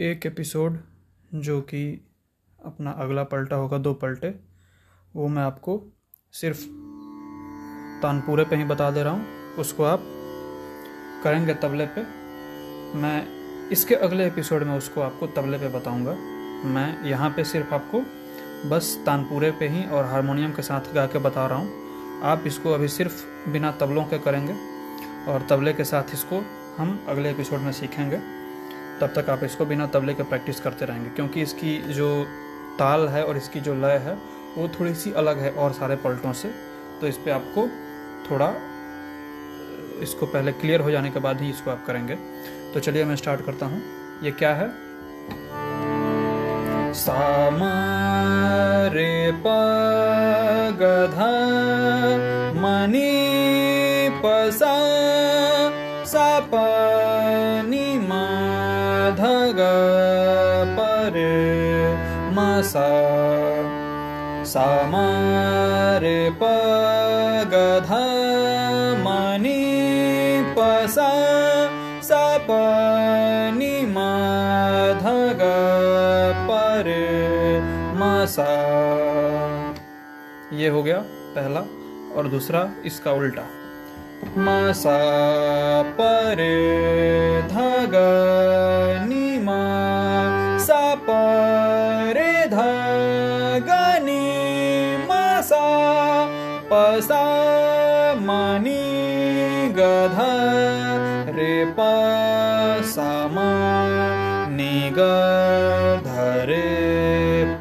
एक एपिसोड जो कि अपना अगला पलटा होगा, दो पलटे, वो मैं आपको सिर्फ़ तानपुरे पे ही बता दे रहा हूँ। उसको आप करेंगे तबले पे। मैं इसके अगले एपिसोड में उसको आपको तबले पे बताऊँगा। मैं यहाँ पे सिर्फ़ आपको बस तानपुरे पे ही और हारमोनियम के साथ गा के बता रहा हूँ। आप इसको अभी सिर्फ़ बिना तबलों के करेंगे और तबले के साथ इसको हम अगले एपिसोड में सीखेंगे। तब तक आप इसको बिना तबले के प्रैक्टिस करते रहेंगे, क्योंकि इसकी जो ताल है और इसकी जो लय है, वो थोड़ी सी अलग है और सारे पलटों से। तो इस पर आपको थोड़ा, इसको पहले क्लियर हो जाने के बाद ही इसको आप करेंगे। तो चलिए मैं स्टार्ट करता हूँ। ये क्या है? सामारे प गधा मनी पसा सा मसा सामारे प गधा पसा सा पानी माधग परे मसा ये हो गया पहला और दूसरा इसका उल्टा। मसा परे धग निमा सा पसा मनी गध रे प सामा निग धरे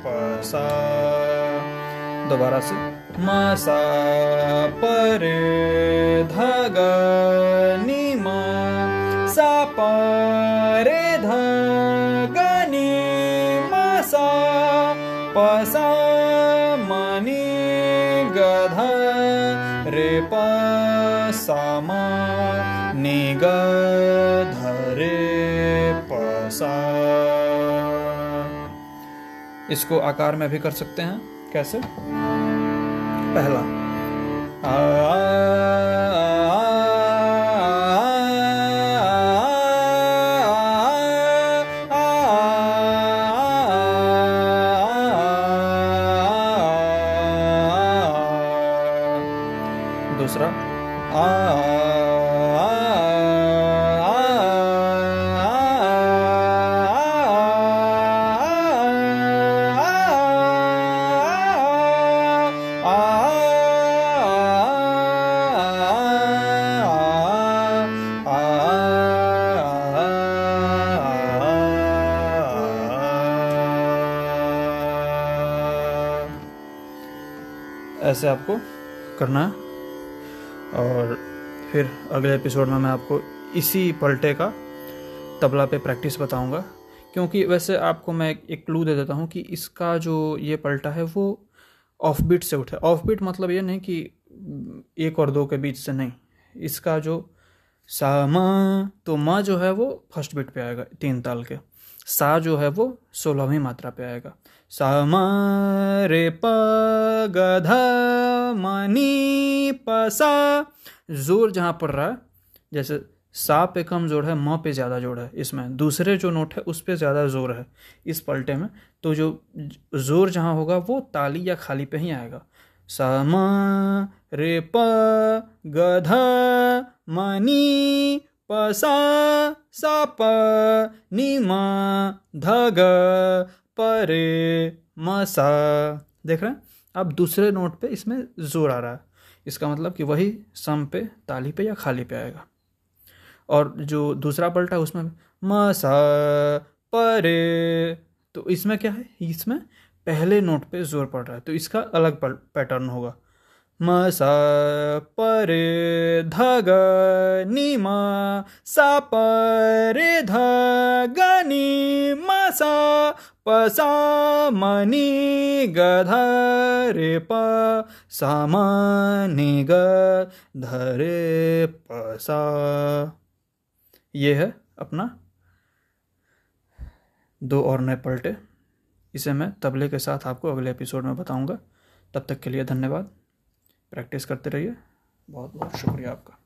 पसा। दोबारा से, मसा परे धग निमा सा परे धग निमा सा पसा मनी प सामा निग धरे पसा। इसको आकार में भी कर सकते हैं। कैसे? पहला। आ, आ, आ, आ, दूसरा आ ऐसे आपको करना है और फिर अगले एपिसोड में मैं आपको इसी पलटे का तबला पे प्रैक्टिस बताऊँगा। क्योंकि वैसे आपको मैं एक क्लू दे देता हूँ कि इसका जो ये पलटा है, वो ऑफ़ बीट से उठे ऑफ़ बीट मतलब ये नहीं कि एक और दो के बीच से नहीं। इसका जो सा, म तो माँ जो है, वो फ़र्स्ट बीट पे आएगा, तीन ताल के। सा जो है वो सोलहवीं मात्रा पे आएगा। सा म रे प ग ध म प सा ज़ोर जहाँ पर रहा है जैसे सा पे कम ज़ोर है, म पे ज़्यादा ज़ोर है इसमें। दूसरे जो नोट है, उस पे ज़्यादा ज़ोर है इस पलटे में। तो जो ज़ोर जहाँ होगा, वो ताली या खाली पे ही आएगा। सा म रे प ग ध प सा सा प नी म ध ग प रे म सा देख रहे हैं? अब दूसरे नोट पे इसमें ज़ोर आ रहा है। इसका मतलब कि वही सम पे, ताली पे या खाली पे आएगा। और जो दूसरा पलटा उसमें म सा परे। तो इसमें क्या है? इसमें पहले नोट पे ज़ोर पड़ रहा है। तो इसका अलग पैटर्न होगा। म सा परे ध ग नि म, सा परे ध ग नि म, सा प सा म ग ध रे प, सा म नि ग ध रे प ये है अपना। दो और नए पलटे। इसे मैं तबले के साथ आपको अगले एपिसोड में बताऊँगा। तब तक के लिए धन्यवाद। प्रैक्टिस करते रहिए। बहुत बहुत शुक्रिया आपका।